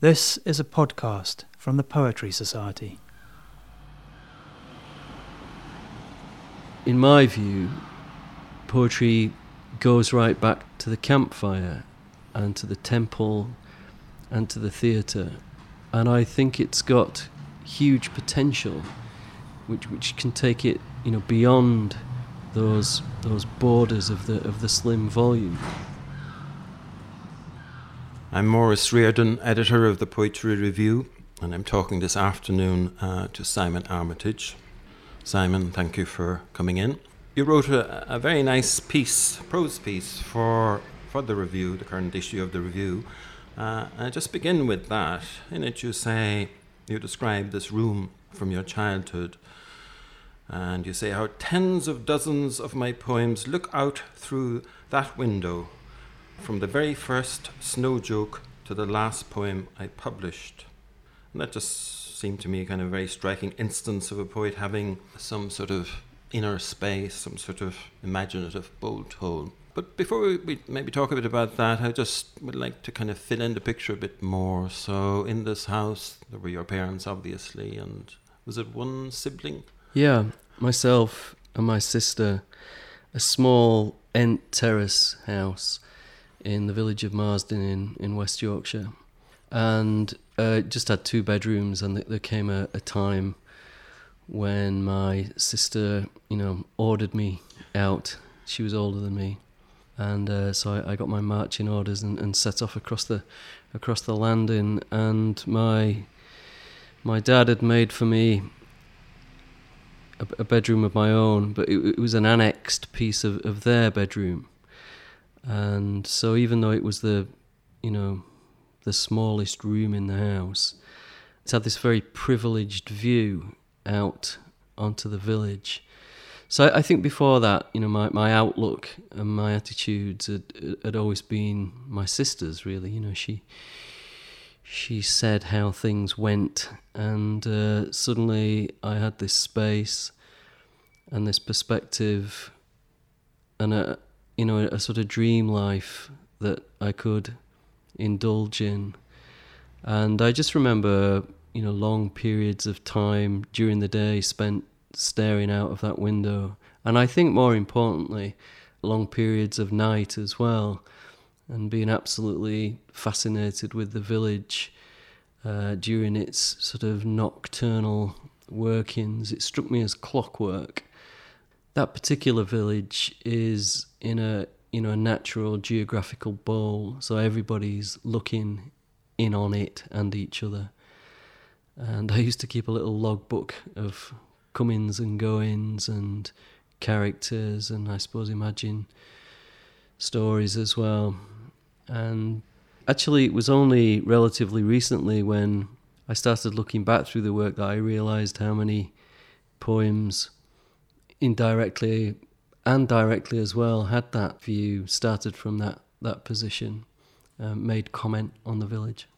This is a podcast from the Poetry Society. In my view, poetry goes right back to the campfire and to the temple and to the theatre. And I think it's got huge potential which which can take it, you know, beyond those those borders of the of the slim volume. I'm Maurice Riordan, editor of the Poetry Review, and I'm talking this afternoon uh, to Simon Armitage. Simon, thank you for coming in. You wrote a, a very nice piece, prose piece, for, for the review, the current issue of the review. Uh, I just begin with that. In it, you say, you describe this room from your childhood, and you say how tens of dozens of my poems look out through that window from the very first snow joke to the last poem I published. And that just seemed to me a kind of very striking instance of a poet having some sort of inner space, some sort of imaginative bolt hole. But before we, we maybe talk a bit about that, I just would like to kind of fill in the picture a bit more. So, in this house, there were your parents, obviously, and was it one sibling? Yeah, myself and my sister, a small end terrace house in the village of Marsden in, in West Yorkshire. And uh, just had two bedrooms, and there came a, a time when my sister, you know, ordered me out. She was older than me, and uh, so I, I, got my marching orders and, and, set off across the across the landing. And my my dad had made for me a, a bedroom of my own, but it, it was an annexed piece of, of their bedroom. And so even though it was the, you know, the smallest room in the house, it had this very privileged view out onto the village. So I think before that, you know, my, my outlook and my attitudes had, had always been my sister's. Really, you know, she she said how things went, and uh, suddenly I had this space and this perspective, and a you know, a sort of dream life that I could indulge in. And I just remember, you know, long periods of time during the day spent staring out of that window. And I think more importantly, long periods of night as well, and being absolutely fascinated with the village uh, during its sort of nocturnal workings. It struck me as clockwork that particular village is in a you know a natural geographical bowl, so everybody's looking in on it and each other. And I used to keep a little logbook of comings and goings and characters, and I suppose imagine stories as well. And actually, it was only relatively recently when I started looking back through the work that I realised how many poems indirectly and directly as well had that view, started from that, that position, um, made comment on the village.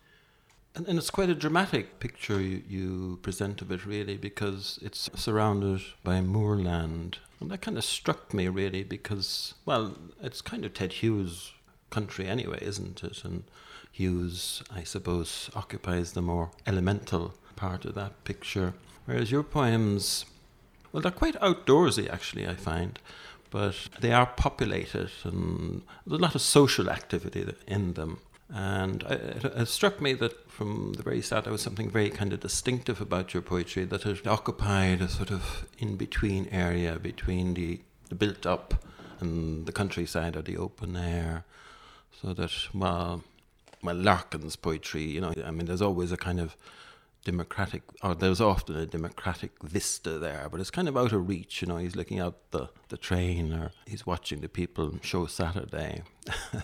And, and, it's quite a dramatic picture you, you present of it, really, because it's surrounded by moorland. And that kind of struck me, really, because, well, it's kind of Ted Hughes' country anyway, isn't it? And Hughes, I suppose, occupies the more elemental part of that picture. Whereas your poems well, they're quite outdoorsy, actually, I find, but they are populated and there's a lot of social activity in them. And it, it, struck me that from the very start, there was something very kind of distinctive about your poetry that it occupied a sort of in between area between the, the built up and the countryside or the open air. So that, well, well, Larkin's poetry, you know, I mean, there's always a kind of democratic, or there's often a democratic vista there, but it's kind of out of reach. You know, he's looking out the, the train or he's watching the people show Saturday.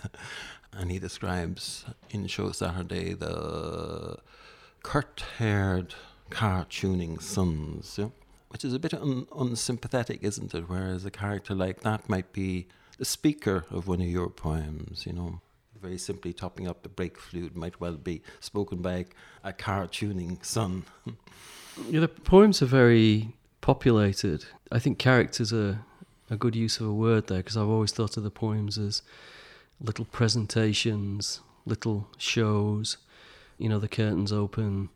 and he describes in Show Saturday the curt haired car tuning sons, you which is a bit un- unsympathetic, isn't it? Whereas a character like that might be the speaker of one of your poems, you know very simply topping up the brake fluid might well be spoken by a, car tuning son. yeah, the poems are very populated. I think characters are a good use of a word there because I've always thought of the poems as little presentations, little shows, you know, the curtains open,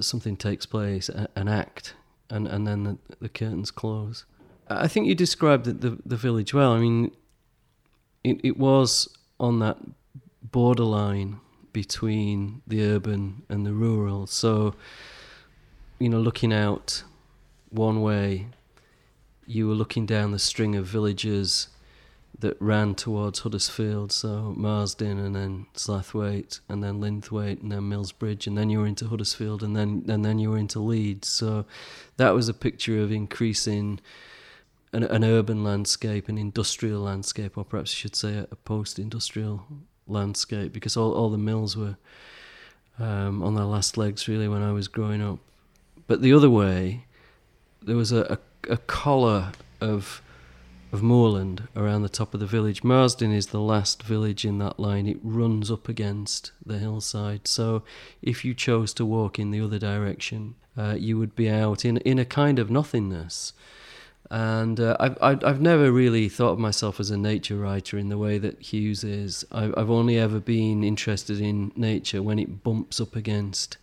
something takes place, an act, and, and then the, the curtains close. I think you described the, the, the village well. I mean, it, it was on that borderline between the urban and the rural. So, you know, looking out one way, you were looking down the string of villages that ran towards Huddersfield, so Marsden and then Slaithwaite and then Linthwaite and then Milnsbridge and then you were into Huddersfield and then and then you were into Leeds. So that was a picture of increasing an, an urban landscape, an industrial landscape, or perhaps I should say a, a post-industrial landscape, because all, all the mills were um, on their last legs really when I was growing up. But the other way, there was a, a, a collar of of moorland around the top of the village. Marsden is the last village in that line. It runs up against the hillside. So if you chose to walk in the other direction, uh, you would be out in in a kind of nothingness. And uh, I've, I've never really thought of myself as a nature writer in the way that Hughes is. I've, only ever been interested in nature when it bumps up against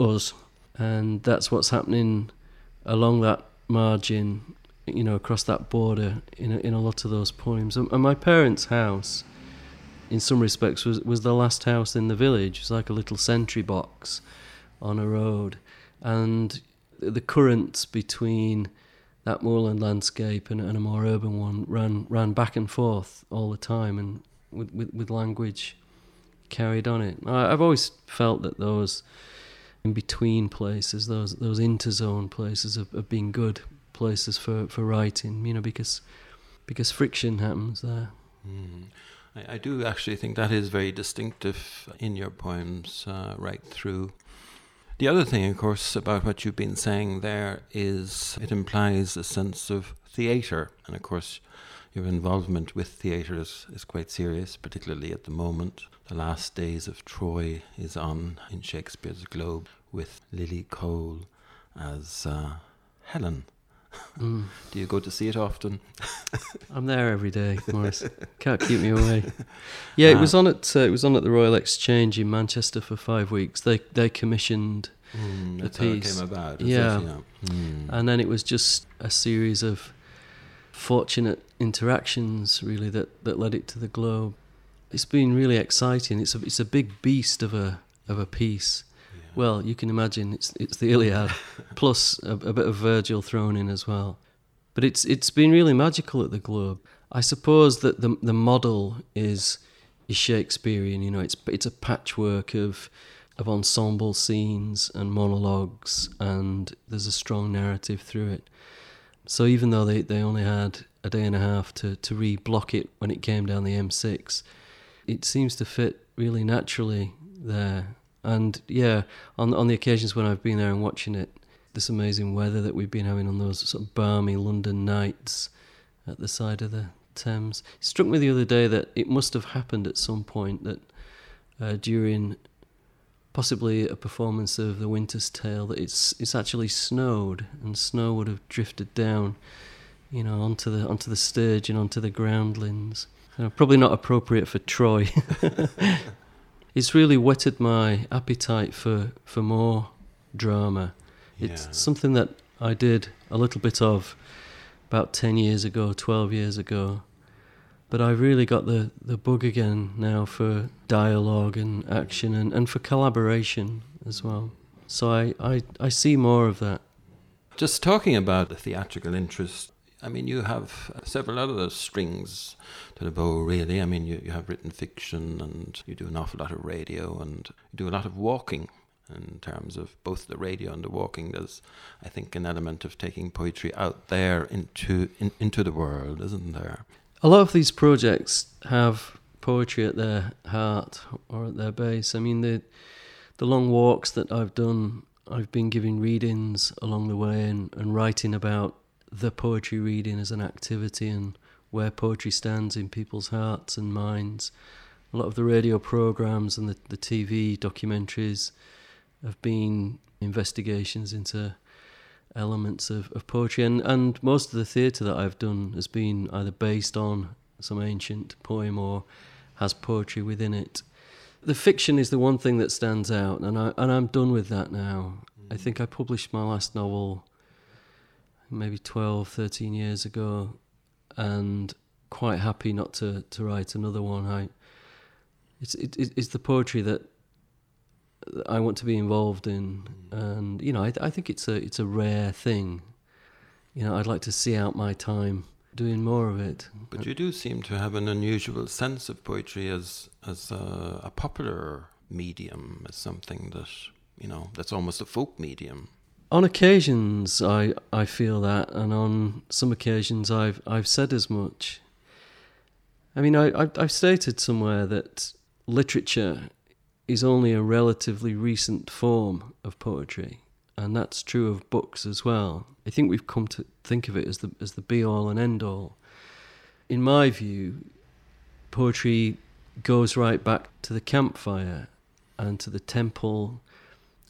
us. And that's what's happening along that margin, you know, across that border in a, in a lot of those poems. And, and my parents' house, in some respects, was, was the last house in the village. It's like a little sentry box on a road. And the currents between that moorland landscape and, and, a more urban one ran ran back and forth all the time and with, with, with language carried on it. I, have always felt that those in between places, those those interzone places have, have been good places for, for writing, you know, because because friction happens there. Mm. I, I, do actually think that is very distinctive in your poems uh, right through the other thing, of course, about what you've been saying there is it implies a sense of theatre. And of course, your involvement with theatre is, is quite serious, particularly at the moment. The last days of Troy is on in Shakespeare's Globe with Lily Cole as uh, Helen. Mm. Do you go to see it often? I'm there every day, Maurice. Can't keep me away. Yeah, it was on at uh, it was on at the Royal Exchange in Manchester for five weeks. They they commissioned mm, the piece. About, yeah, yeah. Mm. and then it was just a series of fortunate interactions, really, that that led it to the Globe. It's been really exciting. It's a it's a big beast of a of a piece well, you can imagine it's it's the Iliad, plus a, a, bit of Virgil thrown in as well. But it's it's been really magical at the Globe. I suppose that the the model is is Shakespearean. You know, it's it's a patchwork of of ensemble scenes and monologues, and there's a strong narrative through it. So even though they, they only had a day and a half to, to re-block it when it came down the M6, it seems to fit really naturally there. And yeah, on on the occasions when I've been there and watching it, this amazing weather that we've been having on those sort of balmy London nights at the side of the Thames. It struck me the other day that it must have happened at some point that uh, during possibly a performance of The Winter's Tale that it's it's actually snowed and snow would have drifted down, you know, onto the onto the stage and onto the groundlings. Uh, probably not appropriate for Troy. it's really whetted my appetite for, for more drama. Yeah. It's something that I did a little bit of about 10 years ago, 12 years ago. But I've really got the, the bug again now for dialogue and action and, and for collaboration as well. So I, I, I see more of that. Just talking about the theatrical interest, I mean, you have several other strings the bow, really. I mean, you, you have written fiction and you do an awful lot of radio and you do a lot of walking in terms of both the radio and the walking. There's, I think, an element of taking poetry out there into in, into the world, isn't there? A lot of these projects have poetry at their heart or at their base. I mean, the the long walks that I've done, I've been giving readings along the way and, and writing about the poetry reading as an activity and where poetry stands in people's hearts and minds. A lot of the radio programs and the, the TV documentaries have been investigations into elements of, of poetry, and, and most of the theatre that I've done has been either based on some ancient poem or has poetry within it. The fiction is the one thing that stands out, and I and I'm done with that now. I mm. think I published my last novel maybe 12, 13 years ago, and quite happy not to, to write another one. I it's it, it's the poetry that I want to be involved in, and you know I, I think it's a it's a rare thing. You know, I'd like to see out my time doing more of it. But you do seem to have an unusual sense of poetry as as a, a popular medium, as something that you know that's almost a folk medium. On occasions, I I feel that, and on some occasions, I've I've said as much. I mean, I I've stated somewhere that literature is only a relatively recent form of poetry, and that's true of books as well. I think we've come to think of it as the as the be all and end all. In my view, poetry goes right back to the campfire and to the temple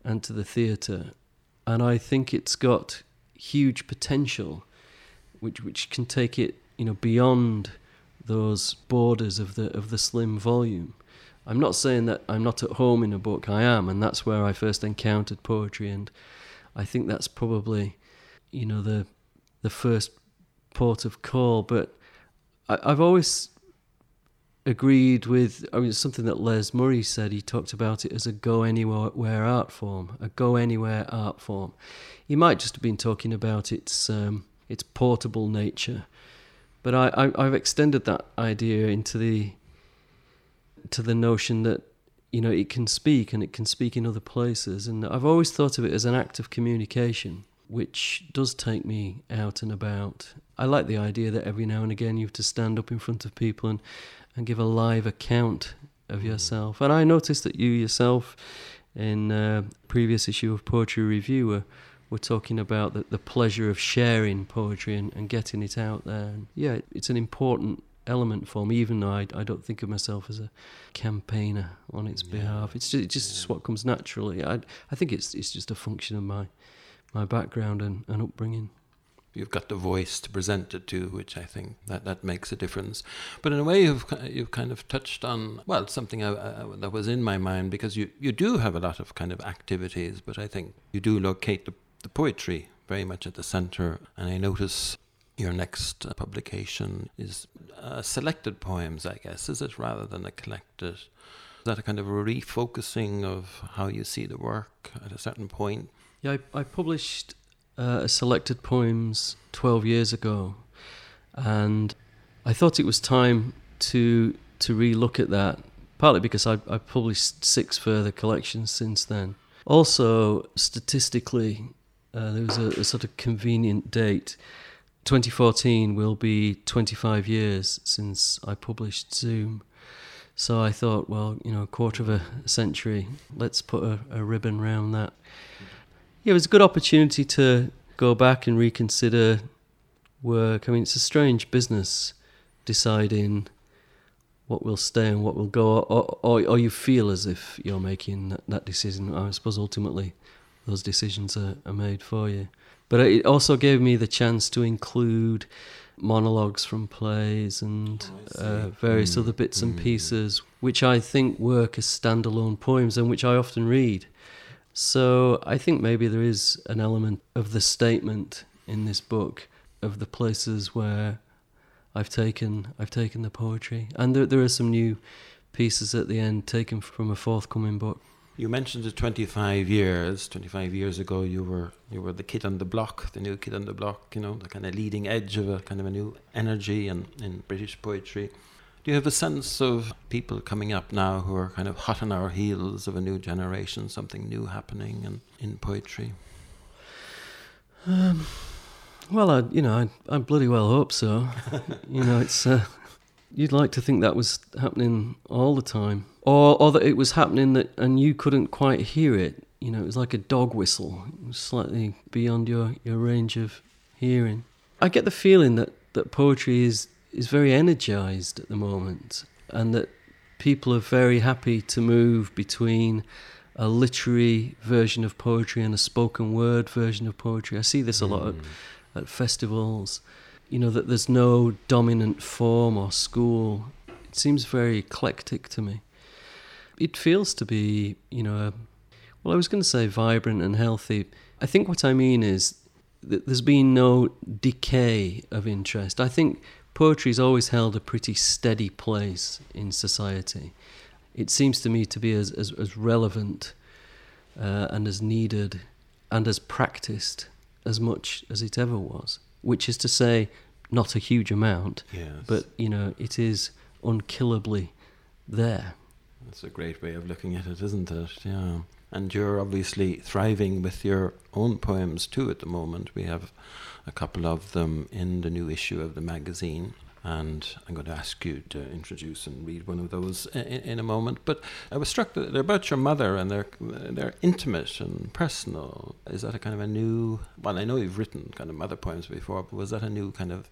and to the theatre, and I think it's got huge potential, which which can take it you know beyond those borders of the of the slim volume. I'm not saying that I'm not at home in a book. I am, and that's where I first encountered poetry, and I think that's probably, you know, the the first port of call. But I, I've always agreed with I mean something that Les Murray said. He talked about it as a go anywhere art form, a go anywhere art form. He might just have been talking about its um, its portable nature, but I, I I've extended that idea into the to the notion that you know it can speak and it can speak in other places and I've always thought of it as an act of communication which does take me out and about. I like the idea that every now and again you have to stand up in front of people and, and give a live account of mm. yourself. And I noticed that you yourself, in a previous issue of Poetry Review, were, were talking about the, the pleasure of sharing poetry and, and getting it out there. And yeah, it's an important element for me, even though I, I don't think of myself as a campaigner on its yeah. behalf. It's just, it's just yeah. what comes naturally. I I think it's it's just a function of my my background and, and upbringing. You've got the voice to present it to, which I think that, that makes a difference. But in a way, you've you've kind of touched on well something I, I, that was in my mind because you, you do have a lot of kind of activities, but I think you do locate the, the poetry very much at the center. And I notice your next publication is uh, selected poems, I guess, is it, rather than a collected? Is that a kind of a refocusing of how you see the work at a certain point? Yeah, I, I published uh, selected poems 12 years ago, and I thought it was time to to relook at that, partly because I, I published six further collections since then. Also, statistically, uh, there was a, a sort of convenient date 2014 will be 25 years since I published Zoom. So I thought, well, you know, a quarter of a century, let's put a, a ribbon around that. Yeah, it was a good opportunity to go back and reconsider work. I mean, it's a strange business deciding what will stay and what will go, or, or, or you feel as if you're making that, that decision. I suppose ultimately those decisions are, are made for you. But it also gave me the chance to include monologues from plays and oh, uh, various mm. other bits and mm. pieces, which I think work as standalone poems and which I often read. So I think maybe there is an element of the statement in this book of the places where I've taken I've taken the poetry, and there there are some new pieces at the end taken from a forthcoming book. You mentioned the 25 years. 25 years ago, you were you were the kid on the block, the new kid on the block. You know, the kind of leading edge of a kind of a new energy and in British poetry. Do you have a sense of people coming up now who are kind of hot on our heels of a new generation, something new happening in, in poetry? Um, well, I, you know, I, I bloody well hope so. you know, it's uh, you'd like to think that was happening all the time or or that it was happening that and you couldn't quite hear it. You know, it was like a dog whistle, slightly beyond your, your range of hearing. I get the feeling that, that poetry is is very energized at the moment, and that people are very happy to move between a literary version of poetry and a spoken word version of poetry. I see this a lot mm. at, at festivals. You know that there's no dominant form or school. It seems very eclectic to me it feels to be, you know, a, well, I was going to say vibrant and healthy. I think what I mean is that there's been no decay of interest. I think poetry's always held a pretty steady place in society. It seems to me to be as, as, as relevant uh, and as needed and as practiced as much as it ever was, which is to say, not a huge amount, Yes. but you know, it is unkillably there. That's a great way of looking at it, isn't it? Yeah. And you're obviously thriving with your own poems too at the moment. We have a couple of them in the new issue of the magazine. And I'm going to ask you to introduce and read one of those in, in a moment. But I was struck that they're about your mother and they're they're intimate and personal. Is that a kind of a new? Well, I know you've written kind of mother poems before, but was that a new kind of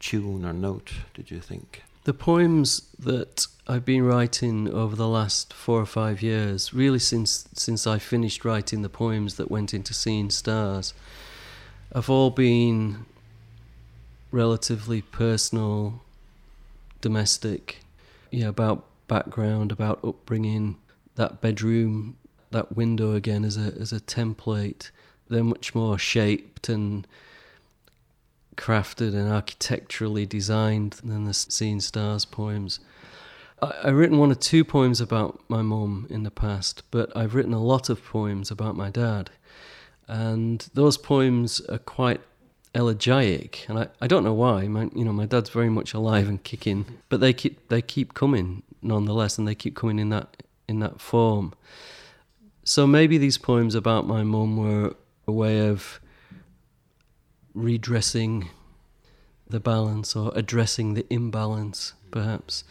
tune or note? Did you think? The poems that I've been writing over the last four or five years, really since since I finished writing the poems that went into Seeing Stars, have all been relatively personal, domestic, yeah, about background, about upbringing, that bedroom, that window again as a as a template. They're much more shaped and crafted and architecturally designed than the Seeing Stars poems. I, I've written one or two poems about my mum in the past, but I've written a lot of poems about my dad. And those poems are quite elegiac, and I, I don't know why. My, you know, my dad's very much alive and kicking, but they keep they keep coming nonetheless, and they keep coming in that in that form. So maybe these poems about my mum were a way of redressing the balance or addressing the imbalance, perhaps.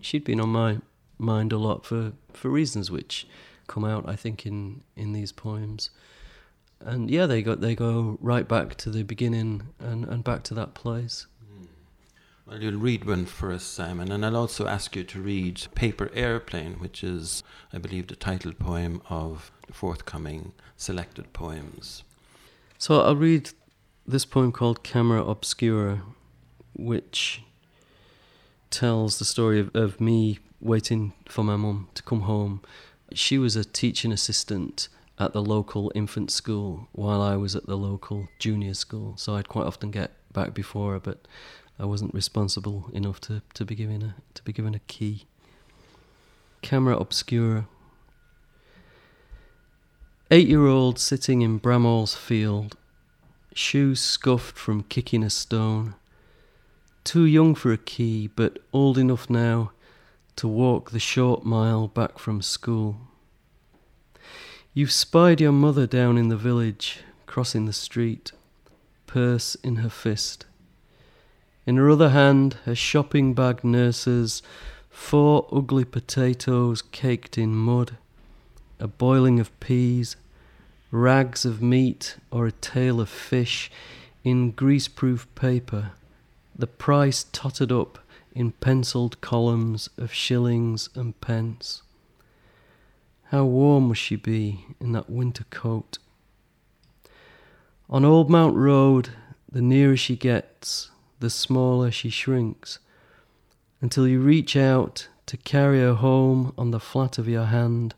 She'd been on my mind a lot for, for reasons which come out, I think, in, in these poems. And yeah, they go they go right back to the beginning and, and back to that place. Hmm. Well, you'll read one for us, Simon, and I'll also ask you to read Paper Airplane, which is, I believe, the title poem of the forthcoming selected poems. So I'll read this poem called Camera Obscura, which tells the story of, of me waiting for my mum to come home. She was a teaching assistant at the local infant school while I was at the local junior school, so I'd quite often get back before her, but I wasn't responsible enough to, to be given a to be given a key. Camera Obscura. Eight year old sitting in Bramall's field, shoes scuffed from kicking a stone. Too young for a key, but old enough now to walk the short mile back from school. You've spied your mother down in the village, crossing the street, purse in her fist. In her other hand, her shopping bag nurses four ugly potatoes caked in mud, a boiling of peas, rags of meat or a tail of fish in greaseproof paper, the price tottered up in pencilled columns of shillings and pence. How warm must she be in that winter coat? On Old Mount Road, the nearer she gets, the smaller she shrinks, until you reach out to carry her home on the flat of your hand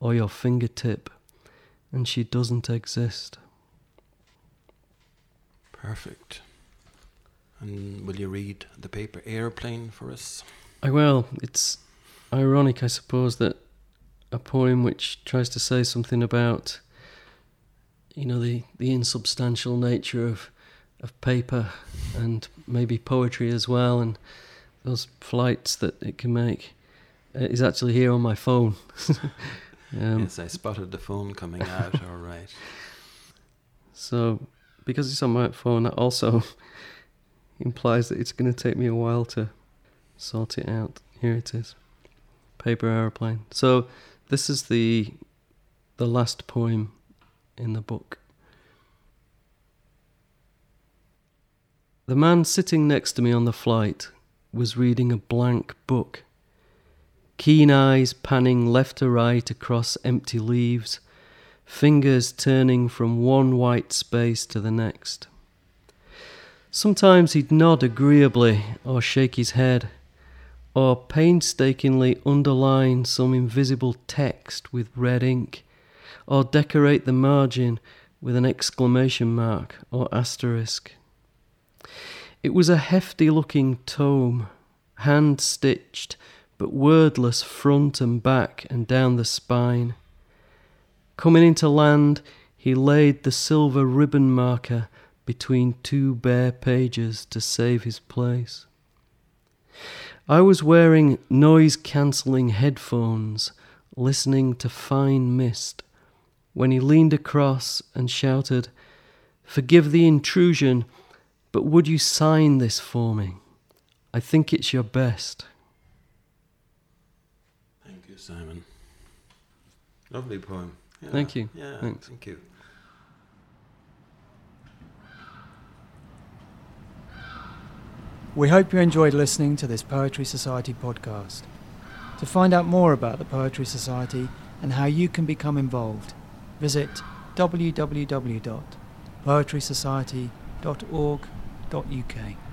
or your fingertip, and she doesn't exist. Perfect. And will you read the paper airplane for us? I will. it's ironic, I suppose, that a poem which tries to say something about, you know, the, the insubstantial nature of of paper and maybe poetry as well, and those flights that it can make, uh, is actually here on my phone. um, yes, I spotted the phone coming out. All right. So, because it's on my phone, that also implies that it's going to take me a while to sort it out. Here it is, paper aeroplane. So, this is the the last poem in the book. The man sitting next to me on the flight was reading a blank book. Keen eyes panning left to right across empty leaves, fingers turning from one white space to the next. Sometimes he'd nod agreeably or shake his head, or painstakingly underline some invisible text with red ink, or decorate the margin with an exclamation mark or asterisk. It was a hefty looking tome, hand stitched, but wordless front and back and down the spine. Coming into land, he laid the silver ribbon marker between two bare pages to save his place. I was wearing noise cancelling headphones, listening to fine mist, when he leaned across and shouted, Forgive the intrusion, but would you sign this for me? I think it's your best. Thank you, Simon. Lovely poem. Yeah. Thank you. Yeah, Thanks. thank you. We hope you enjoyed listening to this Poetry Society podcast. To find out more about the Poetry Society and how you can become involved, visit www.poetrysociety.org.uk.